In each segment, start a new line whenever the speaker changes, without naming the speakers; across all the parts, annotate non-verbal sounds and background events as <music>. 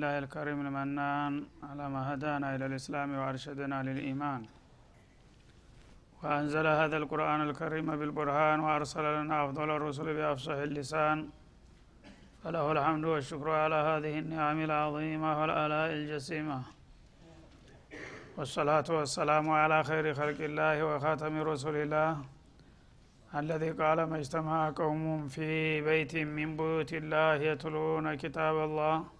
الحمد لله الكريم المنان على ما هدانا إلى الإسلام وأرشدنا للإيمان. وأنزل هذا القرآن الكريم بالبرهان وأرسل لنا أفضل الرسل بأفصح اللسان. فله الحمد والشكر على هذه النعم العظيمة والآلاء الجسيمة. والصلاة والسلام على خير خلق الله وخاتم رسول الله الذي قال ما اجتمع قوم في بيت من بيوت الله يتلون كتاب الله.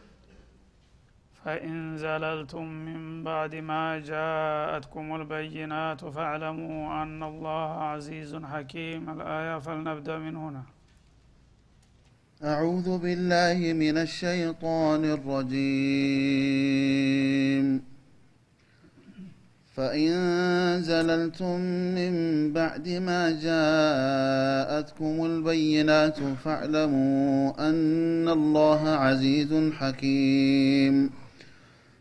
فإن زللتم من بعد ما جاءتكم البينات فاعلموا أن الله عزيز حكيم. الآية فلنبدأ من هنا.
أعوذ بالله من الشيطان الرجيم. فإن زللتم من بعد ما جاءتكم البينات فاعلموا أن الله عزيز حكيم.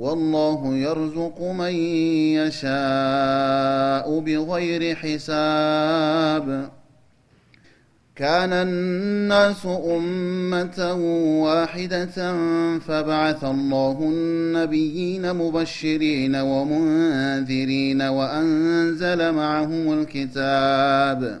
والله يرزق من يشاء بغير حساب. كان الناس أمة واحدة فبعث الله النبيين مبشرين ومنذرين وأنزل معهم الكتاب.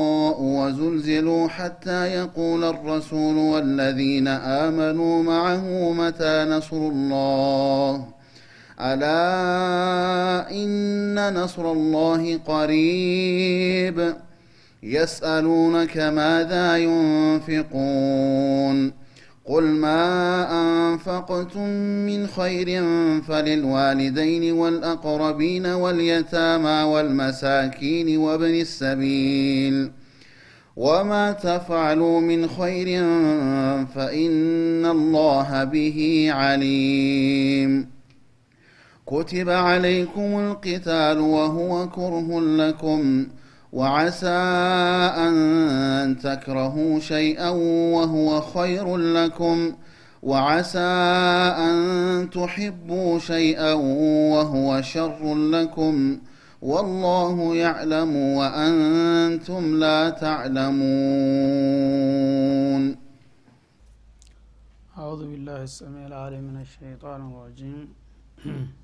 وزلزلوا حتى يقول الرسول والذين آمنوا معه متى نصر الله؟ ألا إن نصر الله قريب. يسألونك ماذا ينفقون؟ قل ما أنفقتم من خير فللوالدين والأقربين واليتامى والمساكين وابن السبيل. وما تفعلوا من خير فإن الله به عليم كتب عليكم القتال وهو كره لكم وعسى أن تكرهوا شيئا وهو خير لكم وعسى أن تحبوا شيئا وهو شر لكم والله يعلم وأنتم لا تعلمون
أعوذ بالله السميع العليم من الشيطان الرجيم <clears throat>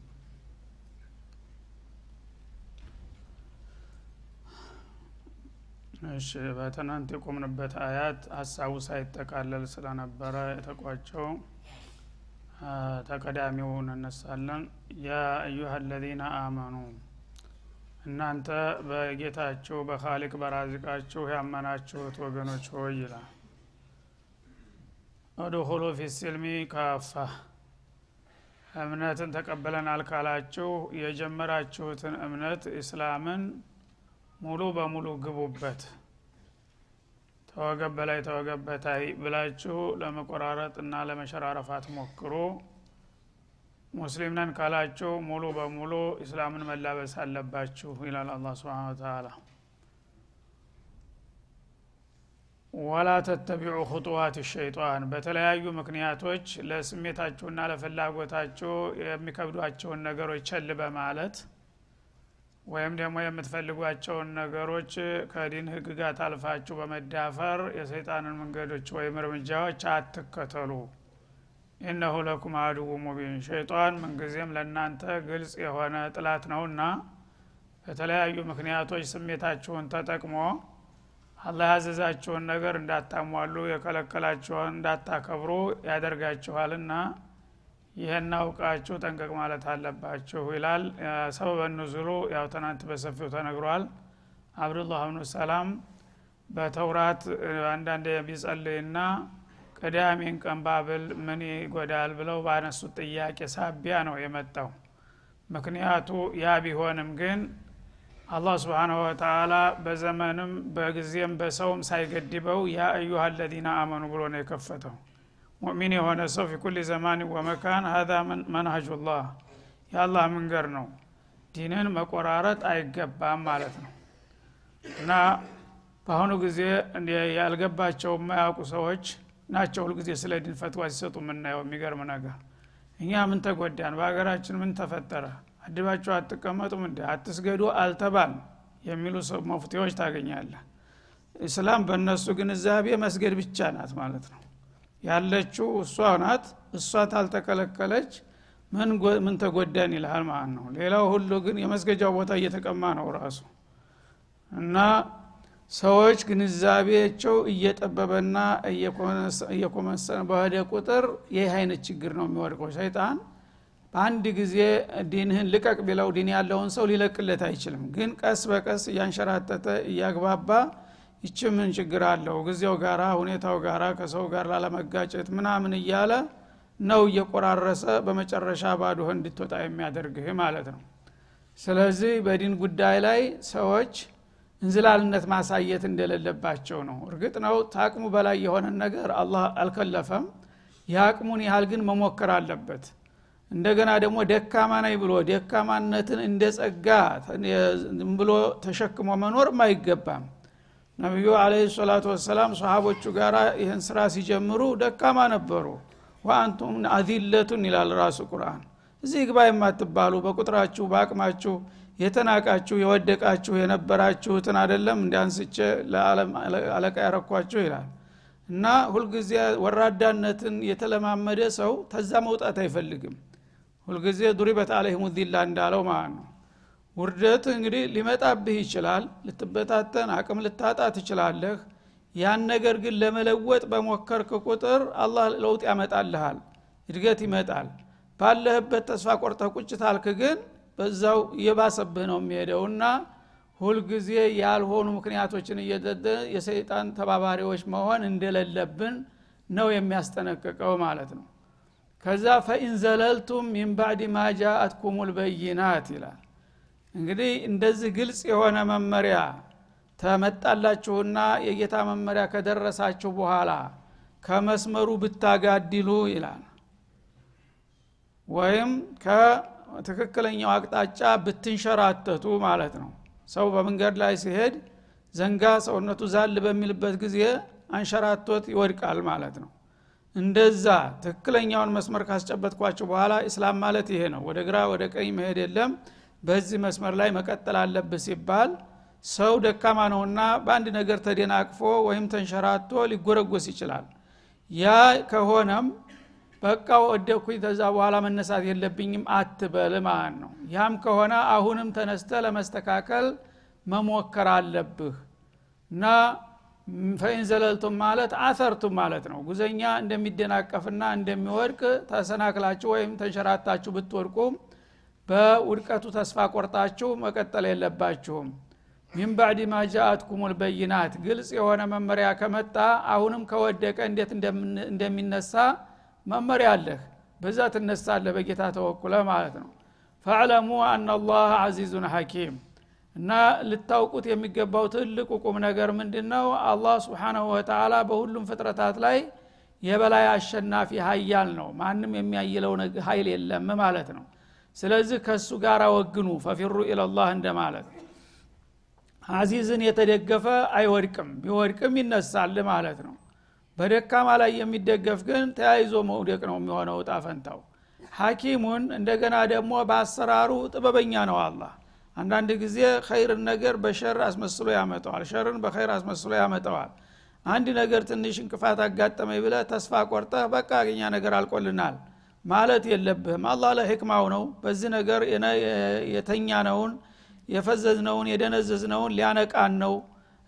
እሺ በትናንት የቆምንበት አያት ሀሳቡ ሳይጠቃለል ስለነበረ የተቋጨው <clears throat> ተቀዳሚው እነሳለን ያ አዩሀ አለዚነ አመኑ እናንተ በጌታችሁ በካሊቅ በራዚቃችሁ ያመናችሁት ወገኖች ሆይ ይላል። ወድኹሉ ፊ ሲልሚ ካፋ። እምነትን ተቀበለናል ካላችሁ የጀመራችሁትን እምነት ኢስላምን ሙሉ በሙሉ ግቡበት። ተወገብ በላይ ተወገብ በታይ ብላችሁ ለመቆራረጥ እና ለመሸራረፋት ሞክሩ ሙስሊም ነን ካላችሁ ሙሉ በሙሉ ኢስላምን መላበስ አለባችሁ ይላል አላ ስብን ተላ ወላ ተተቢዑ ሁጡዋት ሸይጣን በተለያዩ ምክንያቶች ለስሜታችሁና ለፍላጎታችሁ የሚከብዷቸውን ነገሮች ቸል በማለት ወይም ደግሞ የምትፈልጓቸውን ነገሮች ከዲን ህግጋት አልፋችሁ በመዳፈር የሰይጣንን መንገዶች ወይም እርምጃዎች አትከተሉ ኢነሁ ለኩም አድቡ ሙቢን። ሸይጣን ምንጊዜም ለእናንተ ግልጽ የሆነ ጥላት ነውና በተለያዩ ምክንያቶች ስሜታችሁን ተጠቅሞ አላህ ያዘዛችሁን ነገር እንዳታሟሉ የከለከላችሁን እንዳታከብሩ ያደርጋችኋልና ይህን አውቃችሁ ጠንቀቅ ማለት አለባችሁ ይላል። ሰበበ ኑዙሉ ያው ትናንት በሰፊው ተነግሯል። አብዱላህ ብኑ ሰላም በተውራት አንዳንድ ቢጸልይና ቅዳሜን ቀን ባብል ምን ይጎዳል ብለው ባነሱት ጥያቄ ሳቢያ ነው የመጣው። ምክንያቱ ያ ቢሆንም ግን አላህ ስብሓናሁ ወተላ በዘመንም በጊዜም በሰውም ሳይገድበው ያ አዩሃ አለዚነ አመኑ ብሎ ነው የከፈተው። ሙእሚን የሆነ ሰው ፊ ኩል ዘማን ወመካን ሀዛ መንሀጁላህ የአላህ መንገድ ነው። ዲንን መቆራረጥ አይገባም ማለት ነው። እና በአሁኑ ጊዜ ያልገባቸው የማያውቁ ሰዎች ናቸው ሁልጊዜ ስለ ዲን ፈትዋ ሲሰጡ የምናየው። የሚገርም ነገር እኛ ምን ተጎዳን? በሀገራችን ምን ተፈጠረ? አድባቸው አትቀመጡም እንዲ አትስገዱ አልተባል የሚሉ መፍትሄዎች ታገኛለህ። እስላም በእነሱ ግንዛቤ መስገድ ብቻ ናት ማለት ነው። ያለችው እሷ ናት። እሷ ታልተከለከለች። ምን ተጎዳን ይልሃል ማለት ነው። ሌላው ሁሉ ግን የመስገጃው ቦታ እየተቀማ ነው ራሱ። እና ሰዎች ግንዛቤያቸው እየጠበበና እየኮመሰነ በሄደ ቁጥር ይህ አይነት ችግር ነው የሚወድቀው። ሰይጣን በአንድ ጊዜ ዲንህን ልቀቅ ቢለው ዲን ያለውን ሰው ሊለቅለት አይችልም። ግን ቀስ በቀስ እያንሸራተተ እያግባባ ይች ምን ችግር አለው? ጊዜው ጋራ ሁኔታው ጋራ ከሰው ጋር ላለመጋጨት ምናምን እያለ ነው እየቆራረሰ በመጨረሻ ባዶህ እንድትወጣ የሚያደርግህ ማለት ነው። ስለዚህ በዲን ጉዳይ ላይ ሰዎች እንዝላልነት ማሳየት እንደሌለባቸው ነው። እርግጥ ነው ታቅሙ በላይ የሆነን ነገር አላህ አልከለፈም። የአቅሙን ያህል ግን መሞከር አለበት። እንደገና ደግሞ ደካማ ነኝ ብሎ ደካማነትን እንደ ጸጋ ብሎ ተሸክሞ መኖርም አይገባም። ነቢዩ አለ ሰላቱ ወሰላም ሰሃቦቹ ጋር ይህን ስራ ሲጀምሩ ደካማ ነበሩ። ወአንቱም አዚለቱን ይላል ራሱ ቁርአን። እዚህ ግባ የማትባሉ በቁጥራችሁ በአቅማችሁ የተናቃችሁ የወደቃችሁ የነበራችሁትን አደለም እንዲያንስቼ ለዓለም አለቃ ያረኳችሁ ይላል። እና ሁልጊዜ ወራዳነትን የተለማመደ ሰው ተዛ መውጣት አይፈልግም። ሁልጊዜ ዱሪበት አለህም ዚላ እንዳለው ማለት ነው። ውርደት እንግዲህ ሊመጣብህ ይችላል ልትበታተን አቅም ልታጣ ትችላለህ። ያን ነገር ግን ለመለወጥ በሞከርክ ቁጥር አላህ ለውጥ ያመጣልሃል እድገት ይመጣል። ባለህበት ተስፋ ቆርጠህ ቁጭ ታልክ ግን በዛው እየባሰብህ ነው የሚሄደውና ሁልጊዜ ያልሆኑ ምክንያቶችን እየደደ የሰይጣን ተባባሪዎች መሆን እንደሌለብን ነው የሚያስጠነቅቀው ማለት ነው። ከዛ ፈኢን ዘለልቱም ሚን ባዕድ ማ ጃአትኩም ልበይናት ይላል። እንግዲህ እንደዚህ ግልጽ የሆነ መመሪያ ተመጣላችሁና የጌታ መመሪያ ከደረሳችሁ በኋላ ከመስመሩ ብታጋድሉ ይላል። ወይም ከትክክለኛው አቅጣጫ ብትንሸራተቱ ማለት ነው። ሰው በመንገድ ላይ ሲሄድ ዘንጋ ሰውነቱ ዛል በሚልበት ጊዜ አንሸራቶት ይወድቃል ማለት ነው። እንደዛ ትክክለኛውን መስመር ካስጨበጥኳችሁ በኋላ ኢስላም ማለት ይሄ ነው። ወደ ግራ ወደ ቀኝ መሄድ የለም። በዚህ መስመር ላይ መቀጠል አለብህ ሲባል ሰው ደካማ ነውና በአንድ ነገር ተደናቅፎ ወይም ተንሸራቶ ሊጎረጎስ ይችላል። ያ ከሆነም በቃ ወደኩኝ ተዛ በኋላ መነሳት የለብኝም አትበል ማለት ነው። ያም ከሆነ አሁንም ተነስተ ለመስተካከል መሞከር አለብህ። እና ፈኢን ማለት አሰርቱም ማለት ነው። ጉዘኛ እንደሚደናቀፍና እንደሚወድቅ ተሰናክላችሁ ወይም ተንሸራታችሁ ብትወድቁም በውድቀቱ ተስፋ ቆርጣችሁ መቀጠል የለባችሁም። ሚን ባዕድ ማ ጃአትኩም ግልጽ የሆነ መመሪያ ከመጣ አሁንም ከወደቀ እንዴት እንደሚነሳ መመሪያ አለህ። በዛ ትነሳለህ በጌታ ተወኩለ ማለት ነው። ፈዕለሙ አናላህ አዚዙን ሐኪም። እና ልታውቁት የሚገባው ትልቁ ቁም ነገር ምንድን ነው አላህ ስብሓናሁ ወተላ በሁሉም ፍጥረታት ላይ የበላይ አሸናፊ ሀያል ነው። ማንም የሚያይለው ሀይል የለም ማለት ነው። ስለዚህ ከእሱ ጋር ወግኑ ፈፊሩ ኢለላህ እንደማለት። አዚዝን የተደገፈ አይወድቅም ቢወድቅም ይነሳል ማለት ነው በደካማ ላይ የሚደገፍ ግን ተያይዞ መውደቅ ነው የሚሆነው እጣ ሐኪሙን እንደገና ደግሞ በአሰራሩ ጥበበኛ ነው አላህ። አንዳንድ ጊዜ ኸይርን ነገር በሸር አስመስሎ ያመጠዋል ሸርን በኸይር አስመስሎ ያመጠዋል አንድ ነገር ትንሽ እንቅፋት አጋጠመኝ ብለ ተስፋ ቆርጠህ በቃ አገኛ ነገር አልቆልናል ማለት የለብህም። አላህ ለህክማው ነው። በዚህ ነገር የተኛነውን የፈዘዝነውን የደነዘዝነውን ሊያነቃን ነው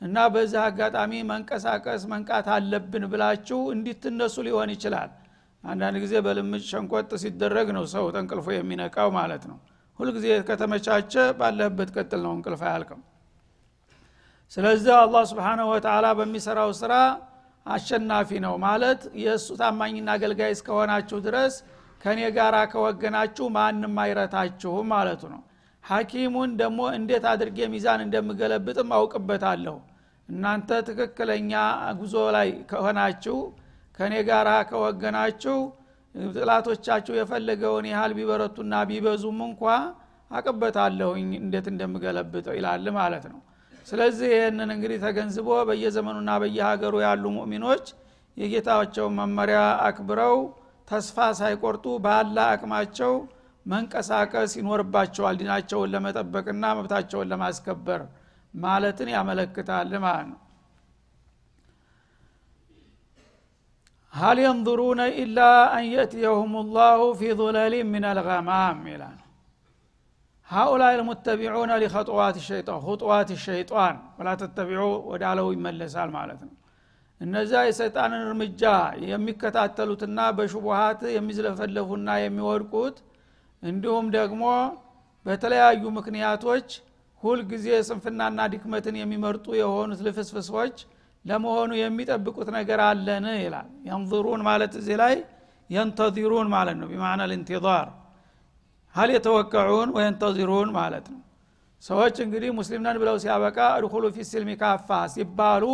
እና በዚህ አጋጣሚ መንቀሳቀስ መንቃት አለብን ብላችሁ እንዲትነሱ ሊሆን ይችላል። አንዳንድ ጊዜ በልምጭ ሸንቆጥ ሲደረግ ነው ሰው ተንቅልፎ የሚነቃው ማለት ነው። ሁልጊዜ ከተመቻቸ ባለህበት ቀጥል ነው እንቅልፍ አያልቅም። ስለዚህ አላህ ስብሓንሁ ወተላ በሚሰራው ስራ አሸናፊ ነው ማለት የእሱ ታማኝና አገልጋይ እስከሆናችሁ ድረስ ከእኔ ጋር ከወገናችሁ ማንም አይረታችሁም ማለቱ ነው። ሐኪሙን ደግሞ እንዴት አድርጌ ሚዛን እንደምገለብጥም አውቅበታለሁ እናንተ ትክክለኛ ጉዞ ላይ ከሆናችሁ ከእኔ ጋር ከወገናችሁ ጥላቶቻችሁ የፈለገውን ያህል ቢበረቱና ቢበዙም እንኳ አቅበታለሁኝ እንዴት እንደምገለብጠው ይላል ማለት ነው። ስለዚህ ይህንን እንግዲህ ተገንዝቦ በየዘመኑና በየሀገሩ ያሉ ሙእሚኖች የጌታቸውን መመሪያ አክብረው ተስፋ ሳይቆርጡ ባላ አቅማቸው መንቀሳቀስ ይኖርባቸዋል። ዲናቸውን ለመጠበቅና መብታቸውን ለማስከበር ማለትን ያመለክታል ማለት ነው። ሀል የንظሩነ ኢላ አንየእትየሁም ላሁ ፊ ظለል ምን አልገማም ይላል። ሀኡላ ልሙተቢዑነ ሊኸጥዋት ሸይጣን ሁጥዋት ሸይጣን ወላ ተተቢዑ ወደ ይመለሳል ማለት ነው። እነዚያ የሰይጣንን እርምጃ የሚከታተሉትና በሽቡሃት የሚዝለፈለፉና የሚወድቁት እንዲሁም ደግሞ በተለያዩ ምክንያቶች ሁልጊዜ ስንፍናና ድክመትን የሚመርጡ የሆኑት ልፍስፍሶች ለመሆኑ የሚጠብቁት ነገር አለን ይላል። የንظሩን ማለት እዚህ ላይ የንተዚሩን ማለት ነው። ቢማዕና ልንቲዛር ሀል የተወቀዑን ወየንተዚሩን ማለት ነው። ሰዎች እንግዲህ ሙስሊም ነን ብለው ሲያበቃ እድኩሉ ፊ ስልሚ ካፋ ሲባሉ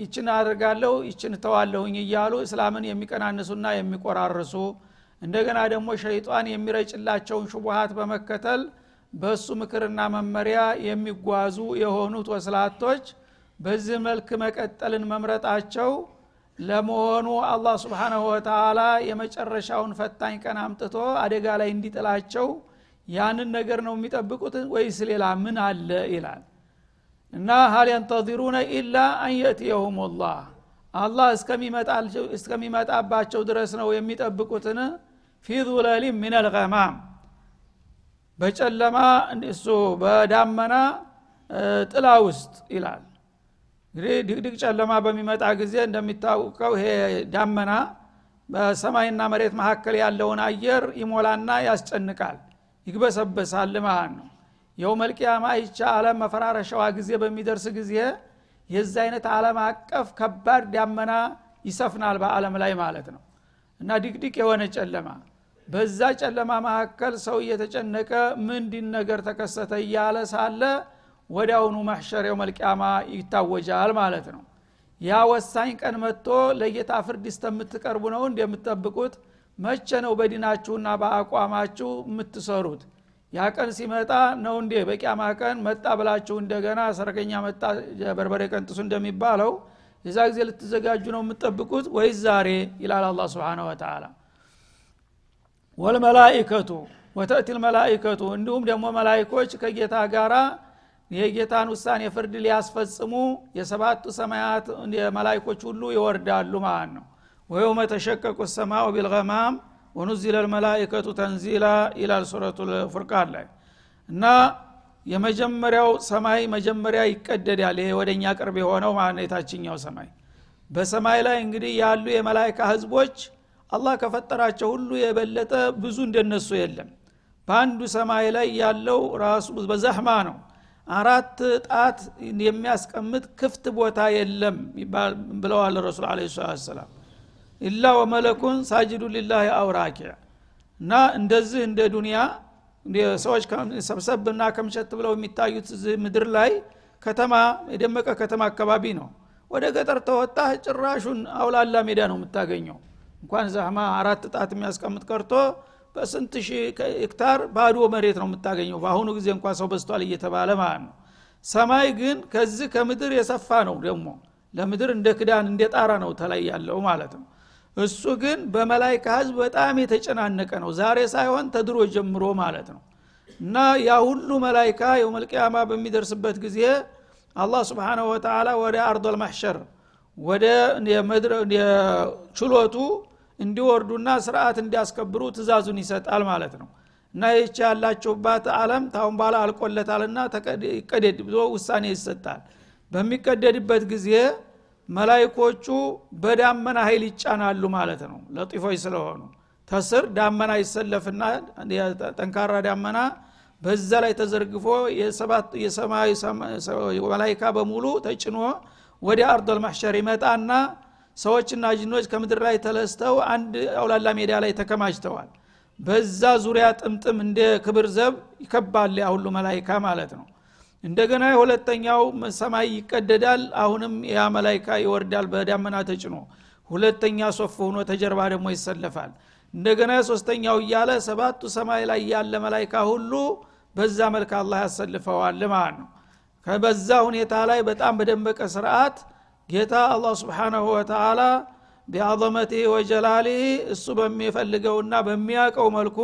ይችን አድርጋለሁ ይችን ተዋለሁኝ እያሉ እስላምን የሚቀናንሱና የሚቆራርሱ እንደገና ደግሞ ሸይጣን የሚረጭላቸውን ሹቡሃት በመከተል በእሱ ምክርና መመሪያ የሚጓዙ የሆኑት ወስላቶች በዚህ መልክ መቀጠልን መምረጣቸው ለመሆኑ አላህ ስብሓናሁ ወተላ የመጨረሻውን ፈታኝ ቀን አምጥቶ አደጋ ላይ እንዲጥላቸው ያንን ነገር ነው የሚጠብቁት ወይስ ሌላ ምን አለ ይላል። እና ሀል የንተዚሩነ ኢላ አን የእትየሁም ላህ አላህ እስከሚመጣባቸው ድረስ ነው የሚጠብቁትን። ፊ ዙለሊ ምን አልገማም በጨለማ እሱ በዳመና ጥላ ውስጥ ይላል። እንግዲህ ድቅድቅ ጨለማ በሚመጣ ጊዜ እንደሚታወቀው ይሄ ዳመና በሰማይና መሬት መካከል ያለውን አየር ይሞላና ያስጨንቃል ይግበሰበሳል ማለት ነው። የው መልቅያማ ይቻ አለም መፈራረሻዋ ጊዜ በሚደርስ ጊዜ የዚ አይነት አለም አቀፍ ከባድ ዳመና ይሰፍናል በአለም ላይ ማለት ነው። እና ድቅድቅ የሆነ ጨለማ በዛ ጨለማ መካከል ሰው እየተጨነቀ ምንድን ነገር ተከሰተ እያለ ሳለ ወዲያውኑ ማሕሸር መልቅያማ ይታወጃል ማለት ነው። ያ ወሳኝ ቀን መጥቶ ለጌታ ፍርድ እስተምትቀርቡ ነው እንደምትጠብቁት መቼ ነው በዲናችሁና በአቋማችሁ የምትሰሩት? ያ ቀን ሲመጣ ነው እንዴ በቂያማ ቀን መጣ ብላችሁ እንደገና ሰረገኛ መጣ በርበሬ ቀንጥሱ እንደሚባለው የዛ ጊዜ ልትዘጋጁ ነው የምትጠብቁት ወይስ ዛሬ? ይላል አላ ስብን ወተላ ወልመላይከቱ ወተእቲ ልመላይከቱ እንዲሁም ደግሞ መላይኮች ከጌታ ጋራ የጌታን ውሳኔ ፍርድ ሊያስፈጽሙ የሰባቱ ሰማያት መላይኮች ሁሉ ይወርዳሉ ማለት ነው። ወየውመ ተሸቀቁ ሰማኡ ቢልገማም ወኑዚለ ልመላይከቱ ተንዚላ ይላል ሱረቱ ልፉርቃን ላይ። እና የመጀመሪያው ሰማይ መጀመሪያ ይቀደዳል። ይሄ ወደኛ ቅርብ የሆነው ማለት የታችኛው ሰማይ። በሰማይ ላይ እንግዲህ ያሉ የመላይካ ህዝቦች አላህ ከፈጠራቸው ሁሉ የበለጠ ብዙ እንደነሱ የለም። በአንዱ ሰማይ ላይ ያለው ራሱ በዛህማ ነው። አራት ጣት የሚያስቀምጥ ክፍት ቦታ የለም ብለዋል ረሱል አለ ሰላም ኢላ ወመለኩን ሳጅዱ ሊላህ አውራኪ እና እንደዚህ እንደ ዱንያ ሰዎች ሰብሰብና ከምሸት ብለው የሚታዩት ምድር ላይ ከተማ የደመቀ ከተማ አካባቢ ነው። ወደ ገጠር ተወጣ ጭራሹን አውላላ ሜዳ ነው የምታገኘው እንኳን ዛህማ አራት ጣት የሚያስቀምጥ ቀርቶ በስንት ሺህ ሄክታር ባዶ መሬት ነው የምታገኘው? በአሁኑ ጊዜ እንኳ ሰው በስቷል እየተባለ ማለት ነው። ሰማይ ግን ከዚህ ከምድር የሰፋ ነው ደግሞ። ለምድር እንደ ክዳን እንደ ጣራ ነው ተላይ ያለው ማለት ነው። እሱ ግን በመላይካ ህዝብ በጣም የተጨናነቀ ነው። ዛሬ ሳይሆን ተድሮ ጀምሮ ማለት ነው። እና ያ ሁሉ መላይካ የውመልቅያማ በሚደርስበት ጊዜ አላህ ስብሓናሁ ወተላ ወደ አርዶል ማሕሸር ወደ ችሎቱ እንዲወርዱና ስርዓት እንዲያስከብሩ ትእዛዙን ይሰጣል ማለት ነው። እና ይቺ ያላችሁባት አለም ታሁን በኋላ አልቆለታልና ይቀደድ ብሎ ውሳኔ ይሰጣል። በሚቀደድበት ጊዜ መላይኮቹ በዳመና ኃይል ይጫናሉ ማለት ነው። ለጢፎች ስለሆኑ ተስር ዳመና ይሰለፍና ጠንካራ ዳመና በዛ ላይ ተዘርግፎ የሰማይ መላይካ በሙሉ ተጭኖ ወደ አርዶል ማሕሸር ይመጣና ሰዎችና ጅኖች ከምድር ላይ ተለስተው አንድ አውላላ ሜዳ ላይ ተከማችተዋል። በዛ ዙሪያ ጥምጥም እንደ ክብር ዘብ ይከባል ያ መላይካ ማለት ነው። እንደገና የሁለተኛው ሰማይ ይቀደዳል አሁንም ያ መላይካ ይወርዳል በዳመና ተጭኖ። ሁለተኛ ሶፍ ሆኖ ተጀርባ ደግሞ ይሰለፋል። እንደገና ሶስተኛው እያለ ሰባቱ ሰማይ ላይ ያለ መላይካ ሁሉ በዛ መልክ አላህ ያሰልፈዋል ማለት ነው። ከበዛ ሁኔታ ላይ በጣም በደመቀ ስርዓት ጌታ አላህ ስብሓናሁ ወተላ ቢአዘመቲህ ወጀላሊህ እሱ በሚፈልገውና በሚያውቀው መልኩ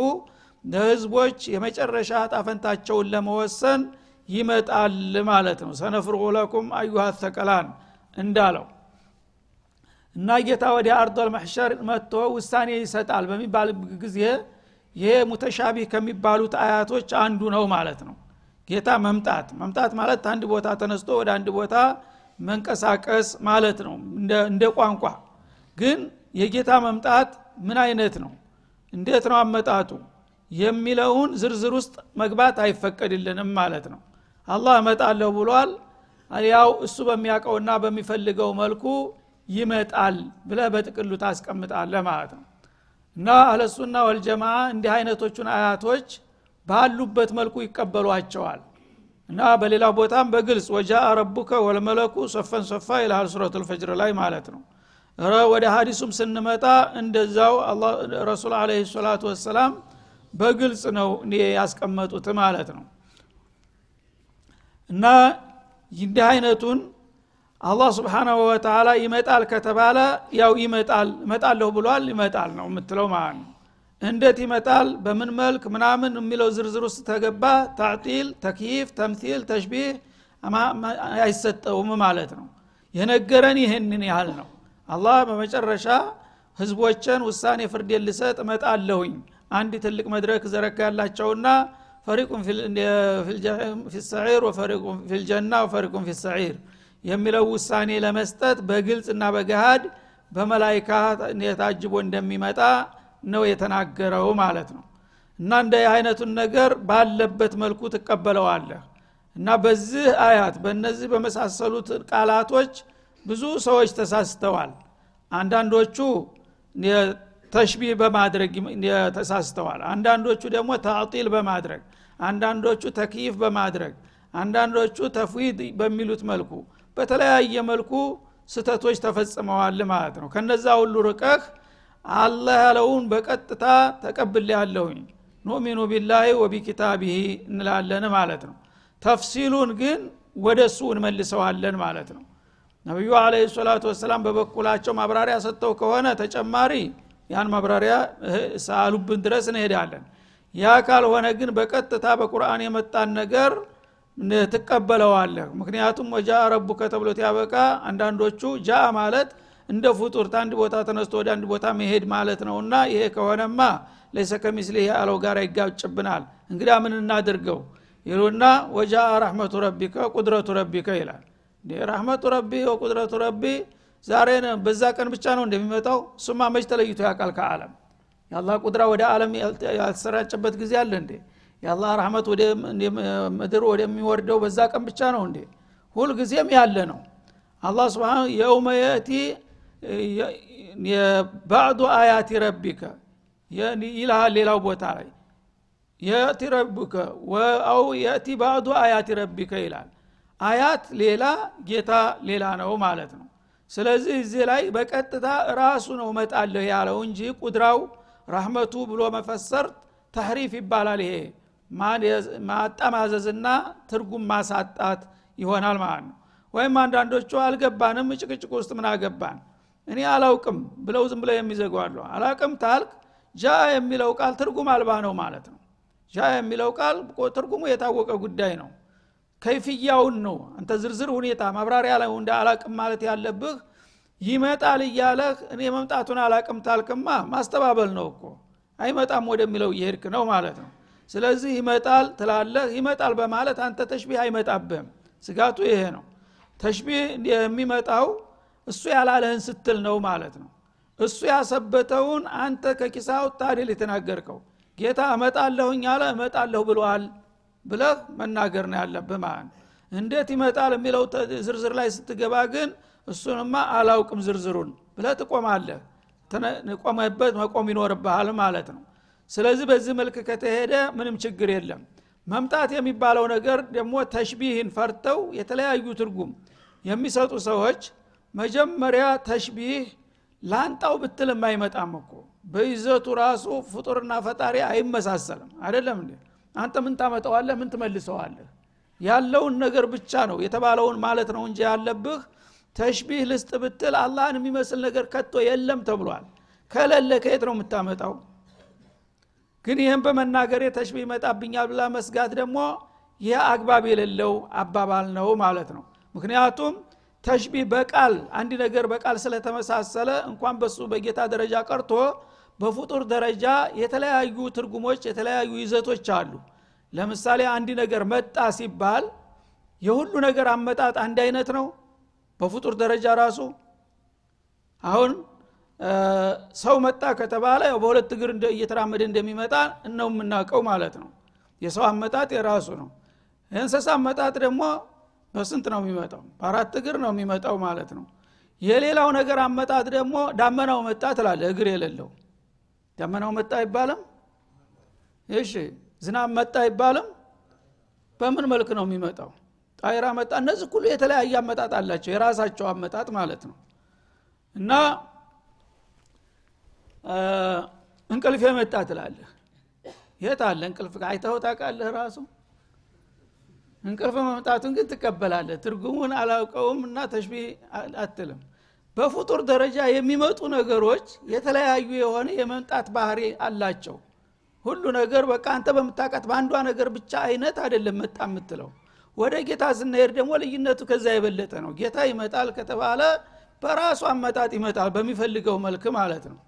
ለህዝቦች የመጨረሻ ጣፈንታቸውን ለመወሰን ይመጣል ማለት ነው። ሰነፍርቁ ለኩም አዩሃ ተቀላን እንዳለው እና ጌታ ወደ አርዶል መሕሸር መጥቶ ውሳኔ ይሰጣል በሚባል ጊዜ ይሄ ሙተሻቢህ ከሚባሉት አያቶች አንዱ ነው ማለት ነው። ጌታ መምጣት መምጣት ማለት አንድ ቦታ ተነስቶ ወደ አንድ ቦታ መንቀሳቀስ ማለት ነው። እንደ ቋንቋ። ግን የጌታ መምጣት ምን አይነት ነው? እንዴት ነው አመጣጡ? የሚለውን ዝርዝር ውስጥ መግባት አይፈቀድልንም ማለት ነው። አላህ እመጣለሁ ብሏል። ያው እሱ በሚያውቀውና በሚፈልገው መልኩ ይመጣል ብለ በጥቅሉ ታስቀምጣለ ማለት ነው። እና አህለሱና ወልጀማ እንዲህ አይነቶቹን አያቶች ባሉበት መልኩ ይቀበሏቸዋል እና በሌላ ቦታም በግልጽ ወጃ ረቡከ ወልመለኩ ሶፈን ሶፋ ይልሃል ሱረቱ ልፈጅር ላይ ማለት ነው። ወደ ሀዲሱም ስንመጣ እንደዛው ረሱል አለ ሰላቱ ወሰላም በግልጽ ነው ያስቀመጡት ማለት ነው። እና እንዲህ አይነቱን አላህ ስብሓናሁ ወተላ ይመጣል ከተባለ ያው ይመጣል እመጣለሁ ብሏል ይመጣል ነው የምትለው ማለት ነው እንዴት ይመጣል? በምን መልክ ምናምን የሚለው ዝርዝር ውስጥ ተገባ። ታዕጢል ተክይፍ ተምሲል ተሽቢህ አይሰጠውም ማለት ነው። የነገረን ይህንን ያህል ነው። አላህ በመጨረሻ ህዝቦችን ውሳኔ ፍርድ ልሰጥ እመጣለሁኝ። አንድ ትልቅ መድረክ ዘረጋላቸውና ፈሪቁን ፊሰዒር ወፈሪቁን ፊልጀና ወፈሪቁን ፊሰዒር የሚለው ውሳኔ ለመስጠት በግልጽና በገሃድ በመላይካ የታጅቦ እንደሚመጣ ነው የተናገረው ማለት ነው። እና እንደ አይነቱን ነገር ባለበት መልኩ ትቀበለዋለህ። እና በዚህ አያት በእነዚህ በመሳሰሉት ቃላቶች ብዙ ሰዎች ተሳስተዋል። አንዳንዶቹ ተሽቢህ በማድረግ ተሳስተዋል አንዳንዶቹ ደግሞ ታዕጢል በማድረግ አንዳንዶቹ ተክይፍ በማድረግ አንዳንዶቹ ተፍዊድ በሚሉት መልኩ በተለያየ መልኩ ስተቶች ተፈጽመዋል ማለት ነው። ከነዛ ሁሉ ርቀህ አላህ ያለውን በቀጥታ ተቀብል ያለሁኝ ኑእሚኑ ቢላሂ ወቢኪታቢሂ እንላለን ማለት ነው። ተፍሲሉን ግን ወደ እሱ እንመልሰዋለን ማለት ነው። ነቢዩ አለ ሰላቱ ወሰላም በበኩላቸው ማብራሪያ ሰጥተው ከሆነ ተጨማሪ ያን ማብራሪያ ሳሉብን ድረስ እንሄዳለን። ያ ካልሆነ ግን በቀጥታ በቁርአን የመጣን ነገር ትቀበለዋለህ። ምክንያቱም ወጃ ረቡከ ተብሎት ያበቃ አንዳንዶቹ ጃ ማለት እንደ ፍጡር ታንድ ቦታ ተነስቶ ወደ አንድ ቦታ መሄድ ማለት ነውና ይሄ ከሆነማ ለይሰ ከሚስሊህ ያለው ጋር ይጋጭብናል። እንግዳ ምን እናድርገው? ይሉና ወጃ ረሕመቱ ረቢከ ቁድረቱ ረቢከ ይላል። ረሕመቱ ረቢ ወቁድረቱ ረቢ ዛሬ በዛ ቀን ብቻ ነው እንደሚመጣው? እሱማ መች ተለይቶ ያውቃል ከአለም የአላህ ቁድራ ወደ አለም ያልተሰራጨበት ጊዜ አለ እንዴ? የአላህ ረህመት ወደ ምድር ወደሚወርደው በዛ ቀን ብቻ ነው እንዴ? ሁልጊዜም ያለ ነው። አላህ ስብን የውመ የእቲ ባዕዱ አያቲ ረቢከ ይልሃል ሌላው ቦታ ላይ የእቲ ረቡከ አው የእቲ ባዕዱ አያቲ ረቢከ ይላል። አያት ሌላ ጌታ ሌላ ነው ማለት ነው። ስለዚህ እዚህ ላይ በቀጥታ ራሱ ነው እመጣለሁ ያለው እንጂ ቁድራው ረህመቱ ብሎ መፈሰር ተህሪፍ ይባላል ይሄ። ማጠማዘዝና ትርጉም ማሳጣት ይሆናል ማለት ነው። ወይም አንዳንዶቹ አልገባንም ጭቅጭቅ ውስጥ ምን አገባን እኔ አላውቅም ብለው ዝም ብለው የሚዘጓሉ አላቅም ታልክ ጃ የሚለው ቃል ትርጉም አልባ ነው ማለት ነው። ጃ የሚለው ቃል ትርጉሙ የታወቀ ጉዳይ ነው። ከይፍያውን ነው። አንተ ዝርዝር ሁኔታ ማብራሪያ ላይ እንደ አላቅም ማለት ያለብህ ይመጣል እያለህ እኔ መምጣቱን አላቅም ታልክማ ማስተባበል ነው እኮ። አይመጣም ወደሚለው እየሄድክ ነው ማለት ነው። ስለዚህ ይመጣል ትላለህ። ይመጣል በማለት አንተ ተሽቢህ አይመጣብህም። ስጋቱ ይሄ ነው። ተሽቢህ የሚመጣው እሱ ያላለህን ስትል ነው ማለት ነው። እሱ ያሰበተውን አንተ ከኪሳው ታድል የተናገርከው? ጌታ እመጣለሁኝ አለ። እመጣለሁ ብሏል ብለህ መናገር ነው ያለብህ ማለት ነው። እንዴት ይመጣል የሚለው ዝርዝር ላይ ስትገባ ግን እሱንማ አላውቅም ዝርዝሩን ብለህ ትቆማለህ። ቆመበት መቆም ይኖርብሃል ማለት ነው። ስለዚህ በዚህ መልክ ከተሄደ ምንም ችግር የለም። መምጣት የሚባለው ነገር ደግሞ ተሽቢህን ፈርተው የተለያዩ ትርጉም የሚሰጡ ሰዎች መጀመሪያ ተሽቢህ ላንጣው ብትልም አይመጣም እኮ። በይዘቱ ራሱ ፍጡርና ፈጣሪ አይመሳሰልም። አይደለም እንዴ? አንተ ምን ታመጣዋለህ? ምን ትመልሰዋለህ? ያለውን ነገር ብቻ ነው የተባለውን ማለት ነው እንጂ ያለብህ ተሽቢህ ልስጥ ብትል አላህን የሚመስል ነገር ከቶ የለም ተብሏል። ከለለ ከየት ነው የምታመጣው? ግን ይህም በመናገሬ ተሽቢህ ይመጣብኛል ብላ መስጋት ደግሞ ይህ አግባብ የሌለው አባባል ነው ማለት ነው። ምክንያቱም ተሽቢህ በቃል አንድ ነገር በቃል ስለተመሳሰለ እንኳን በሱ በጌታ ደረጃ ቀርቶ በፍጡር ደረጃ የተለያዩ ትርጉሞች የተለያዩ ይዘቶች አሉ። ለምሳሌ አንድ ነገር መጣ ሲባል የሁሉ ነገር አመጣጥ አንድ አይነት ነው። በፍጡር ደረጃ ራሱ አሁን ሰው መጣ ከተባለ በሁለት እግር እየተራመደ እንደሚመጣ ነው የምናውቀው ማለት ነው። የሰው አመጣጥ የራሱ ነው። የእንስሳ አመጣጥ ደግሞ በስንት ነው የሚመጣው? በአራት እግር ነው የሚመጣው ማለት ነው። የሌላው ነገር አመጣጥ ደግሞ ዳመናው መጣ ትላለ እግር የሌለው። ዳመናው መጣ አይባልም? እሺ ዝናብ መጣ አይባልም? በምን መልክ ነው የሚመጣው? ጣይራ መጣ እነዚህ ሁሉ የተለያየ አመጣጥ አላቸው የራሳቸው አመጣጥ ማለት ነው። እና እንቅልፍ የመጣ ትላለህ። የት አለ እንቅልፍ? አይተው ታውቃለህ ራሱ እንቅልፍ መምጣቱን ግን ትቀበላለህ። ትርጉሙን አላውቀውም እና ተሽቢ አትልም። በፍጡር ደረጃ የሚመጡ ነገሮች የተለያዩ የሆነ የመምጣት ባህሪ አላቸው። ሁሉ ነገር በቃ አንተ በምታቃት በአንዷ ነገር ብቻ አይነት አይደለም መጣ የምትለው። ወደ ጌታ ስንሄድ ደግሞ ልዩነቱ ከዛ የበለጠ ነው። ጌታ ይመጣል ከተባለ በራሱ አመጣጥ ይመጣል በሚፈልገው መልክ ማለት ነው።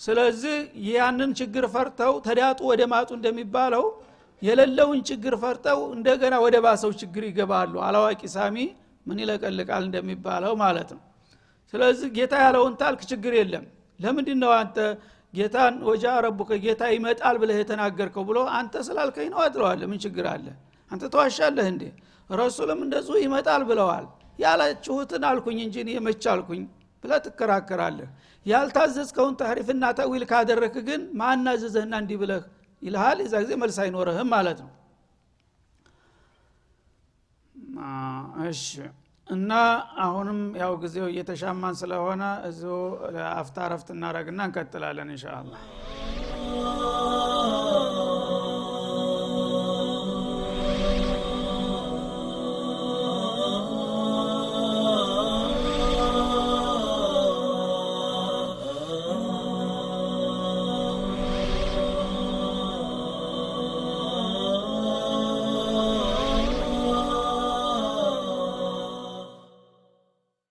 ስለዚህ ያንን ችግር ፈርተው ተዳጡ ወደ ማጡ እንደሚባለው የሌለውን ችግር ፈርተው እንደገና ወደ ባሰው ችግር ይገባሉ። አላዋቂ ሳሚ ምን ይለቀልቃል እንደሚባለው ማለት ነው። ስለዚህ ጌታ ያለውን ታልክ ችግር የለም። ለምንድ ነው አንተ ጌታን ወጃ ረቡከ ጌታ ይመጣል ብለህ የተናገርከው ብሎ አንተ ስላልከኝ ነው አድለዋለ ምን ችግር አለ? አንተ ተዋሻለህ እንዴ? ረሱልም እንደዙ ይመጣል ብለዋል። ያላችሁትን አልኩኝ እንጂ አልኩኝ ብለ ትከራከራለህ። ያልታዘዝከውን ተህሪፍና ተዊል ካደረክ ግን ማናዘዘህና እንዲህ ብለህ ይልሃል። የዛ ጊዜ መልስ አይኖርህም ማለት ነው። እሺ። እና አሁንም ያው ጊዜው እየተሻማን ስለሆነ እዚሁ አፍታ ረፍት እናረግና እንቀጥላለን እንሻ